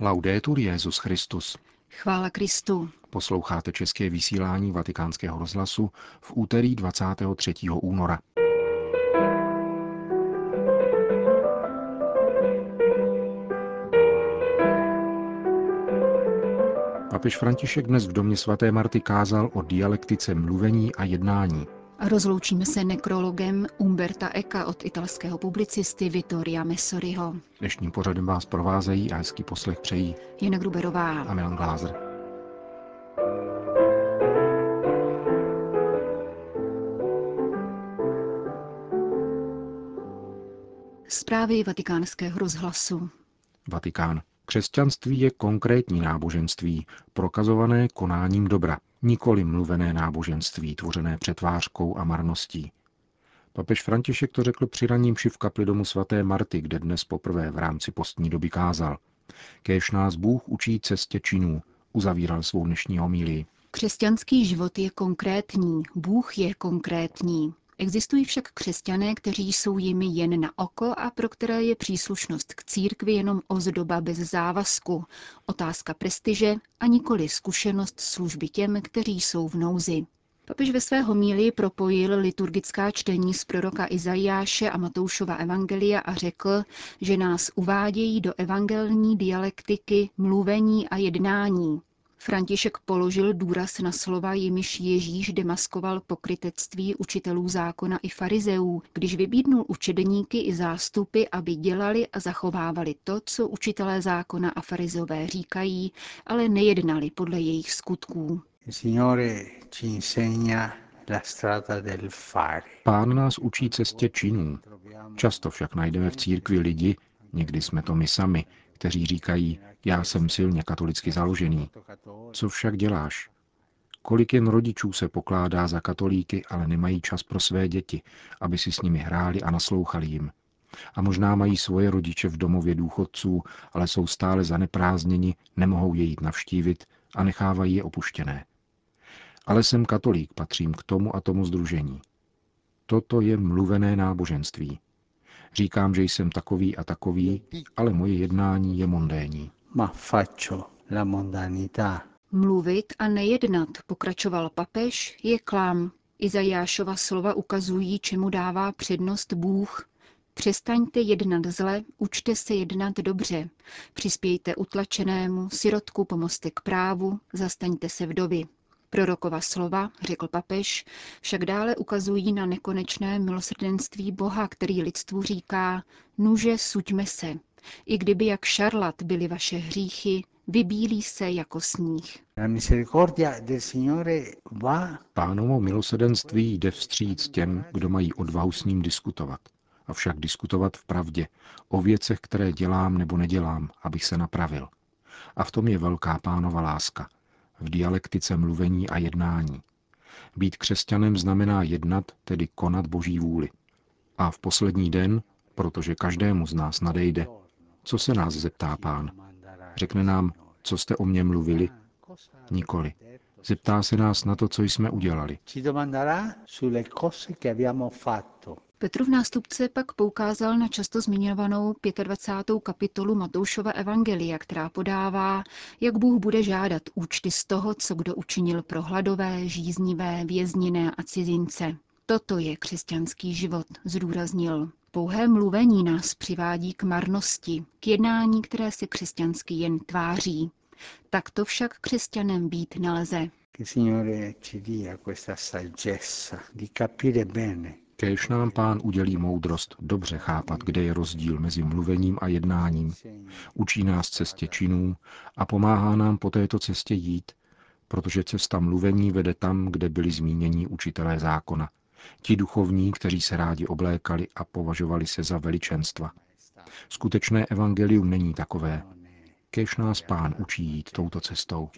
Laudetur Jezus Christus. Chvála Kristu. Posloucháte české vysílání Vatikánského rozhlasu v úterý 23. února. Papež František dnes v domě svaté Marty kázal o dialektice mluvení a jednání. Rozloučíme se nekrologem Umberta Eka od italského publicisty Vittoria Messoriho. Dnešním pořadem vás provázejí a hezký poslech přejí Jana Gruberová a Milan Glázer. Zprávy vatikánského rozhlasu. Vatikán. Křesťanství je konkrétní náboženství, prokazované konáním dobra, nikoli mluvené náboženství, tvořené přetvářkou a marností. Papež František to řekl při raním v kapli domu svaté Marty, kde dnes poprvé v rámci postní doby kázal. Kéž nás Bůh učí cestě činů, uzavíral svou dnešní homílii. Křesťanský život je konkrétní, Bůh je konkrétní. Existují však křesťané, kteří jsou jimi jen na oko a pro které je příslušnost k církvi jenom ozdoba bez závazku, otázka prestiže a nikoli zkušenost služby těm, kteří jsou v nouzi. Papež ve své homílii propojil liturgická čtení z proroka Izajáše a Matoušova evangelia a řekl, že nás uvádějí do evangelní dialektiky mluvení a jednání, František položil důraz na slova, jimiž Ježíš demaskoval pokrytectví učitelů zákona i farizeů, když vybídnul učedníky i zástupy, aby dělali a zachovávali to, co učitelé zákona a farizeové říkají, ale nejednali podle jejich skutků. Pán nás učí cestě činů. Často však najdeme v církvi lidi, někdy jsme to my sami, kteří říkají, já jsem silně katolicky založený. Co však děláš? Kolik jen rodičů se pokládá za katolíky, ale nemají čas pro své děti, aby si s nimi hráli a naslouchali jim. A možná mají svoje rodiče v domově důchodců, ale jsou stále zaneprázdněni, nemohou je jít navštívit a nechávají je opuštěné. Ale jsem katolík, patřím k tomu a tomu združení. Toto je mluvené náboženství. Říkám, že jsem takový a takový, ale moje jednání je mondénní. Ma faccio la mondanità. Mluvit a nejednat, pokračoval papež, je klam. Izajášova slova ukazují, čemu dává přednost Bůh. Přestaňte jednat zle, učte se jednat dobře. Přispějte utlačenému, sirotku pomozte k právu, zastaňte se vdovy. Prorokova slova, řekl papež, však dále ukazují na nekonečné milosrdenství Boha, který lidstvu říká, nuže suďme se. I kdyby jak šarlat byly vaše hříchy, vybílí se jako sníh. Pánovo milosrdenství jde vstříc těm, kdo mají odvahu s ním diskutovat. Avšak diskutovat v pravdě, o věcech, které dělám nebo nedělám, abych se napravil. A v tom je velká pánova láska – v dialektice mluvení a jednání. Být křesťanem znamená jednat, tedy konat Boží vůli. A v poslední den, protože každému z nás nadejde, co se nás zeptá pán? Řekne nám, co jste o mně mluvili? Nikoli. Zeptá se nás na to, co jsme udělali. Petrův nástupce pak poukázal na často zmiňovanou 25. kapitolu Matoušova Evangelia, která podává, jak Bůh bude žádat účty z toho, co kdo učinil pro hladové, žíznivé, vězniné a cizince. Toto je křesťanský život, zdůraznil. Pouhé mluvení nás přivádí k marnosti, k jednání, které se křesťansky jen tváří. Tak to však křesťanem být nelze. Kéž nám pán udělí moudrost dobře chápat, kde je rozdíl mezi mluvením a jednáním. Učí nás cestě činů a pomáhá nám po této cestě jít, protože cesta mluvení vede tam, kde byli zmíněni učitelé zákona. Ti duchovní, kteří se rádi oblékali a považovali se za veličenstva. Skutečné evangelium není takové. Kež nás pán učí jít touto cestou.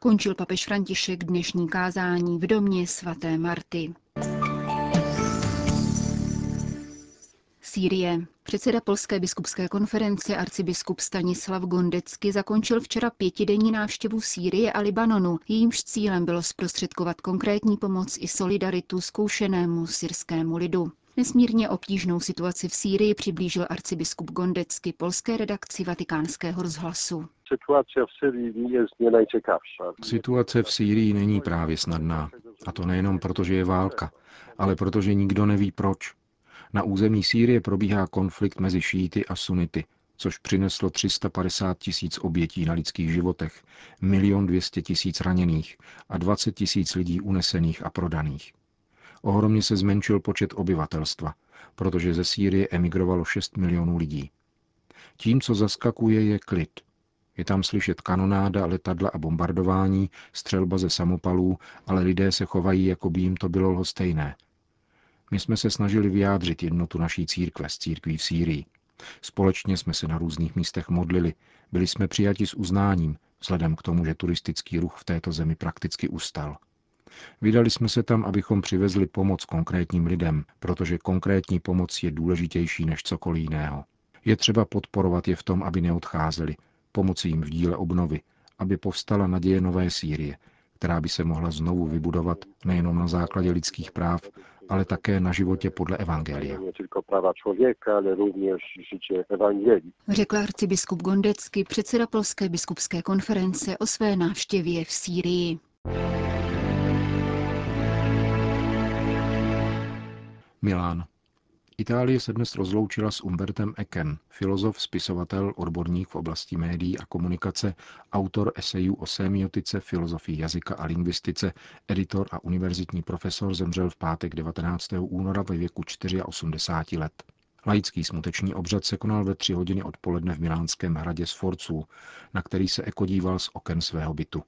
Končil papež František dnešní kázání v domě svaté Marty. Sýrie. Předseda Polské biskupské konference arcibiskup Stanislav Gondecky zakončil včera pětidenní návštěvu Sýrie a Libanonu. Jejímž cílem bylo zprostředkovat konkrétní pomoc i solidaritu zkoušenému syrskému lidu. Nesmírně obtížnou situaci v Sýrii přiblížil arcibiskup Gondecky polské redakci vatikánského rozhlasu. Situace v Sýrii není právě snadná. A to nejenom proto, že je válka, ale protože nikdo neví proč. Na území Sýrie probíhá konflikt mezi šíty a sunity, což přineslo 350 tisíc obětí na lidských životech, milion 200 tisíc raněných a 20 tisíc lidí unesených a prodaných. Ohromně se zmenšil počet obyvatelstva, protože ze Sýrie emigrovalo 6 milionů lidí. Tím, co zaskakuje, je klid. Je tam slyšet kanonáda, letadla a bombardování, střelba ze samopalů, ale lidé se chovají, jako by jim to bylo lhostejné. My jsme se snažili vyjádřit jednotu naší církve s církví v Sýrii. Společně jsme se na různých místech modlili, byli jsme přijati s uznáním, vzhledem k tomu, že turistický ruch v této zemi prakticky ustal. Vydali jsme se tam, abychom přivezli pomoc konkrétním lidem, protože konkrétní pomoc je důležitější než cokoliv jiného. Je třeba podporovat je v tom, aby neodcházeli, pomoci jim v díle obnovy, aby povstala naděje nové Sýrie, která by se mohla znovu vybudovat nejenom na základě lidských práv, ale také na životě podle Evangelia. Řekl arcibiskup Gondecky, předseda Polské biskupské konference o své návštěvě v Sýrii. Milán. Itálie se dnes rozloučila s Umbertem Eckem, filozof, spisovatel, odborník v oblasti médií a komunikace, autor esejů o semiotice, filozofii jazyka a lingvistice, editor a univerzitní profesor zemřel v pátek 19. února ve věku 84 let. Laický smuteční obřad se konal ve tři hodiny odpoledne v milánském hradě Sforců, na který se Eko díval z oken svého bytu.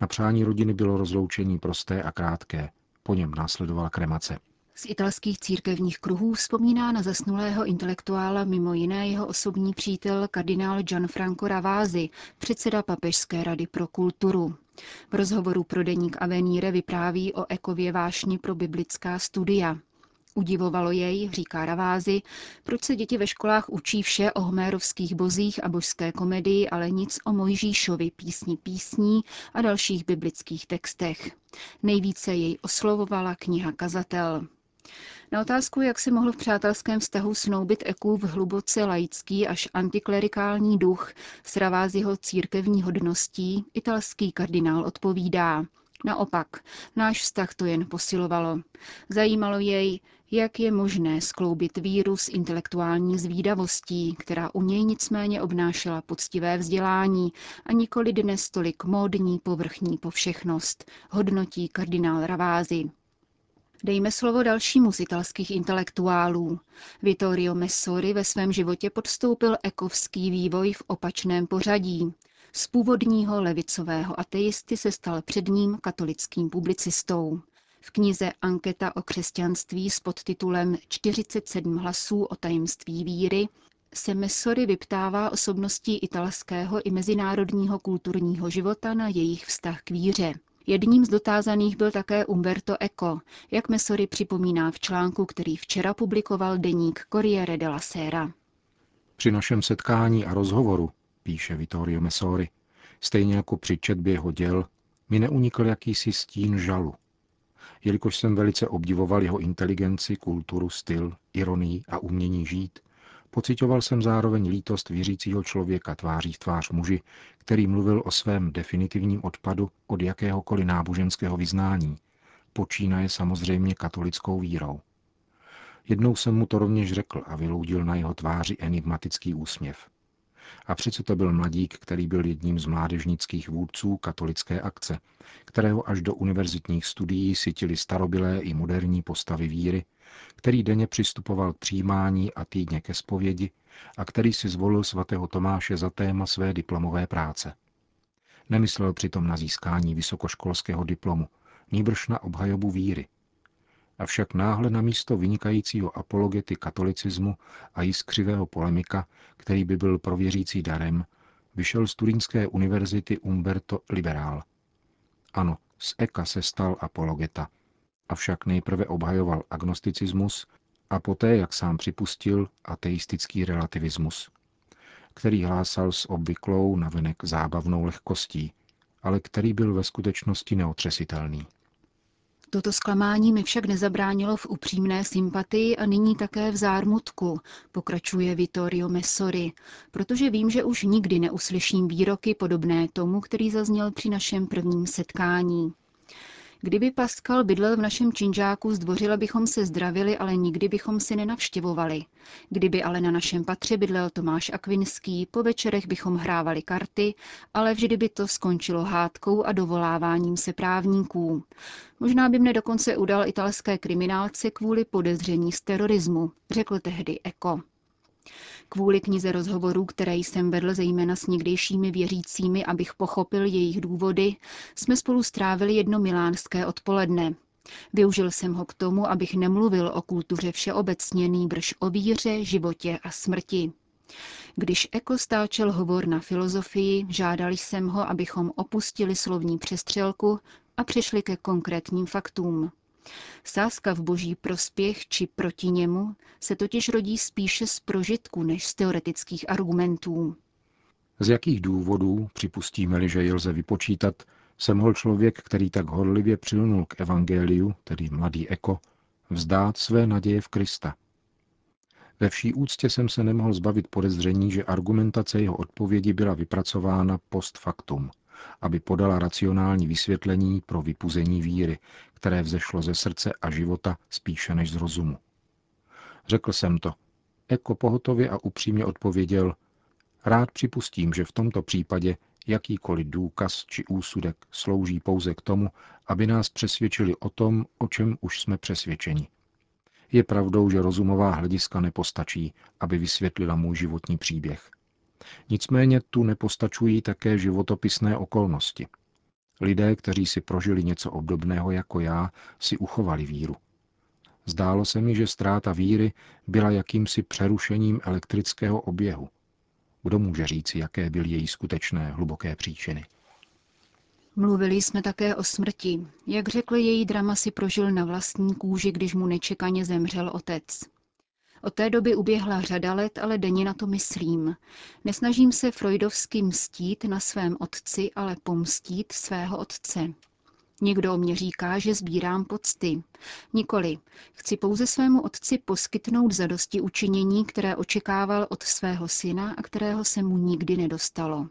Na přání rodiny bylo rozloučení prosté a krátké, po něm následovala kremace. Z italských církevních kruhů vzpomíná na zasnulého intelektuála mimo jiné jeho osobní přítel kardinál Gianfranco Ravázi, předseda Papežské rady pro kulturu. V rozhovoru pro deník Avenire vypráví o ekově vášni pro biblická studia. Udivovalo jej, říká Ravázy, proč se děti ve školách učí vše o homérovských bozích a božské komedii, ale nic o Mojžíšovi, písni písní a dalších biblických textech. Nejvíce jej oslovovala kniha Kazatel. Na otázku, jak se mohl v přátelském vztahu snoubit Ekův hluboce laický až antiklerikální duch s Raváziho církevní hodností, italský kardinál odpovídá. Naopak, náš vztah to jen posilovalo. Zajímalo jej, jak je možné skloubit víru s intelektuální zvídavostí, která u něj nicméně obnášela poctivé vzdělání a nikoli dnes tolik módní povrchní povšechnost, hodnotí kardinál Ravázy. Dejme slovo dalšímu z italských intelektuálů. Vittorio Messori ve svém životě podstoupil ekovský vývoj v opačném pořadí. Z původního levicového ateisty se stal předním katolickým publicistou. V knize Anketa o křesťanství s podtitulem 47 hlasů o tajemství víry se Messori vyptává osobností italského i mezinárodního kulturního života na jejich vztah k víře. Jedním z dotázaných byl také Umberto Eco, jak Messori připomíná v článku, který včera publikoval deník Corriere della Sera. Při našem setkání a rozhovoru, píše Vittorio Messori, stejně jako při četbě jeho děl, mi neunikl jakýsi stín žalu. Jelikož jsem velice obdivoval jeho inteligenci, kulturu, styl, ironii a umění žít, Pocitoval jsem zároveň lítost věřícího člověka tváří v tvář muži, který mluvil o svém definitivním odpadu od jakéhokoliv náboženského vyznání. Počínaje samozřejmě katolickou vírou. Jednou jsem mu to rovněž řekl a vyloudil na jeho tváři enigmatický úsměv. A přece to byl mladík, který byl jedním z mládežnických vůdců katolické akce, kterého až do univerzitních studií sytili starobilé i moderní postavy víry, který denně přistupoval k přijímání a týdně ke zpovědi a který si zvolil svatého Tomáše za téma své diplomové práce. Nemyslel přitom na získání vysokoškolského diplomu, nýbrž na obhajobu víry. Avšak náhle na místo vynikajícího apologety katolicismu a jiskřivého polemika, který by byl pro věřící darem, vyšel z Turínské univerzity Umberto Liberál. Ano, z Eka se stal apologeta – avšak nejprve obhajoval agnosticismus a poté, jak sám připustil, ateistický relativismus, který hlásal s obvyklou navenek zábavnou lehkostí, ale který byl ve skutečnosti neotřesitelný. Toto zklamání mi však nezabránilo v upřímné sympatii a nyní také v zármutku, pokračuje Vittorio Messori, protože vím, že už nikdy neuslyším výroky podobné tomu, který zazněl při našem prvním setkání. Kdyby Pascal bydlel v našem činžáku, zdvořila bychom se zdravili, ale nikdy bychom si nenavštěvovali. Kdyby ale na našem patře bydlel Tomáš Akvinský, po večerech bychom hrávali karty, ale vždy by to skončilo hádkou a dovoláváním se právníků. Možná by mne dokonce udal italské kriminálce kvůli podezření z terorismu, řekl tehdy Eko. Kvůli knize rozhovorů, které jsem vedl zejména s někdejšími věřícími, abych pochopil jejich důvody, jsme spolu strávili jedno milánské odpoledne. Využil jsem ho k tomu, abych nemluvil o kultuře všeobecně, nýbrž o víře, životě a smrti. Když Eko stáčel hovor na filozofii, žádal jsem ho, abychom opustili slovní přestřelku a přešli ke konkrétním faktům. Sázka v boží prospěch či proti němu se totiž rodí spíše z prožitku než z teoretických argumentů. Z jakých důvodů, připustíme-li, že je lze vypočítat, se mohl člověk, který tak horlivě přilnul k evangeliu, tedy mladý Eko, vzdát své naděje v Krista. Ve vší úctě jsem se nemohl zbavit podezření, že argumentace jeho odpovědi byla vypracována post factum – aby podala racionální vysvětlení pro vypuzení víry, které vzešlo ze srdce a života spíše než z rozumu. Řekl jsem to. Eko pohotově a upřímně odpověděl, rád připustím, že v tomto případě jakýkoliv důkaz či úsudek slouží pouze k tomu, aby nás přesvědčili o tom, o čem už jsme přesvědčeni. Je pravdou, že rozumová hlediska nepostačí, aby vysvětlila můj životní příběh. Nicméně tu nepostačují také životopisné okolnosti. Lidé, kteří si prožili něco obdobného jako já, si uchovali víru. Zdálo se mi, že ztráta víry byla jakýmsi přerušením elektrického oběhu. Kdo může říci, jaké byly její skutečné hluboké příčiny? Mluvili jsme také o smrti. Jak řekl, její drama si prožil na vlastní kůži, když mu nečekaně zemřel otec. Od té doby uběhla řada let, ale denně na to myslím. Nesnažím se freudovsky mstít na svém otci, ale pomstít svého otce. Někdo mě říká, že sbírám pocty. Nikoli. Chci pouze svému otci poskytnout zadosti učinění, které očekával od svého syna a kterého se mu nikdy nedostalo.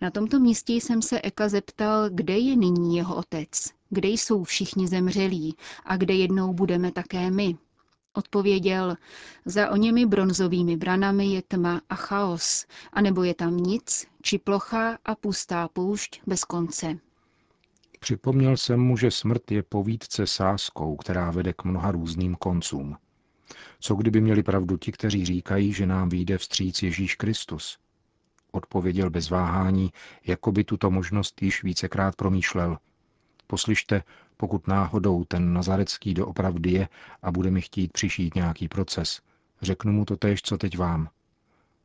Na tomto místě jsem se Eka zeptal, kde je nyní jeho otec, kde jsou všichni zemřelí a kde jednou budeme také my. Odpověděl, za o němi bronzovými branami je tma a chaos, anebo je tam nic, či plocha a pustá poušť bez konce. Připomněl jsem mu, že smrt je povídce sáskou, která vede k mnoha různým koncům. Co kdyby měli pravdu ti, kteří říkají, že nám vyjde vstříc Ježíš Kristus? Odpověděl bez váhání, jako by tuto možnost již vícekrát promýšlel. Poslyšte, pokud náhodou ten nazarecký doopravdy je a bude mi chtít přišít nějaký proces, řeknu mu to též, co teď vám.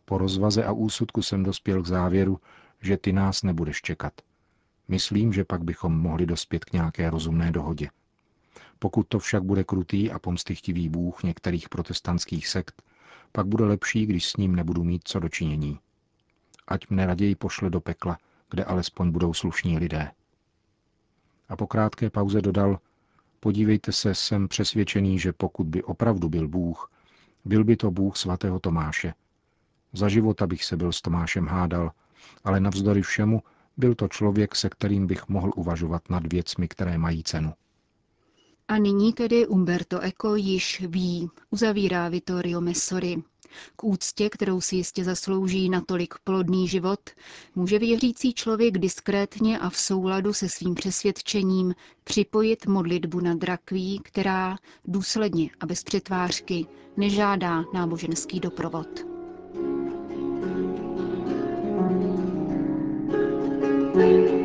Po rozvaze a úsudku jsem dospěl k závěru, že ty nás nebudeš čekat. Myslím, že pak bychom mohli dospět k nějaké rozumné dohodě. Pokud to však bude krutý a pomstychtivý bůh některých protestantských sekt, pak bude lepší, když s ním nebudu mít co dočinění. Ať mne raději pošle do pekla, kde alespoň budou slušní lidé a po krátké pauze dodal, podívejte se, jsem přesvědčený, že pokud by opravdu byl Bůh, byl by to Bůh svatého Tomáše. Za života bych se byl s Tomášem hádal, ale navzdory všemu byl to člověk, se kterým bych mohl uvažovat nad věcmi, které mají cenu. A nyní tedy Umberto Eco již ví, uzavírá Vittorio Messori. K úctě, kterou si jistě zaslouží natolik plodný život, může věřící člověk diskrétně a v souladu se svým přesvědčením připojit modlitbu na drakví, která důsledně a bez přetvářky nežádá náboženský doprovod. thank you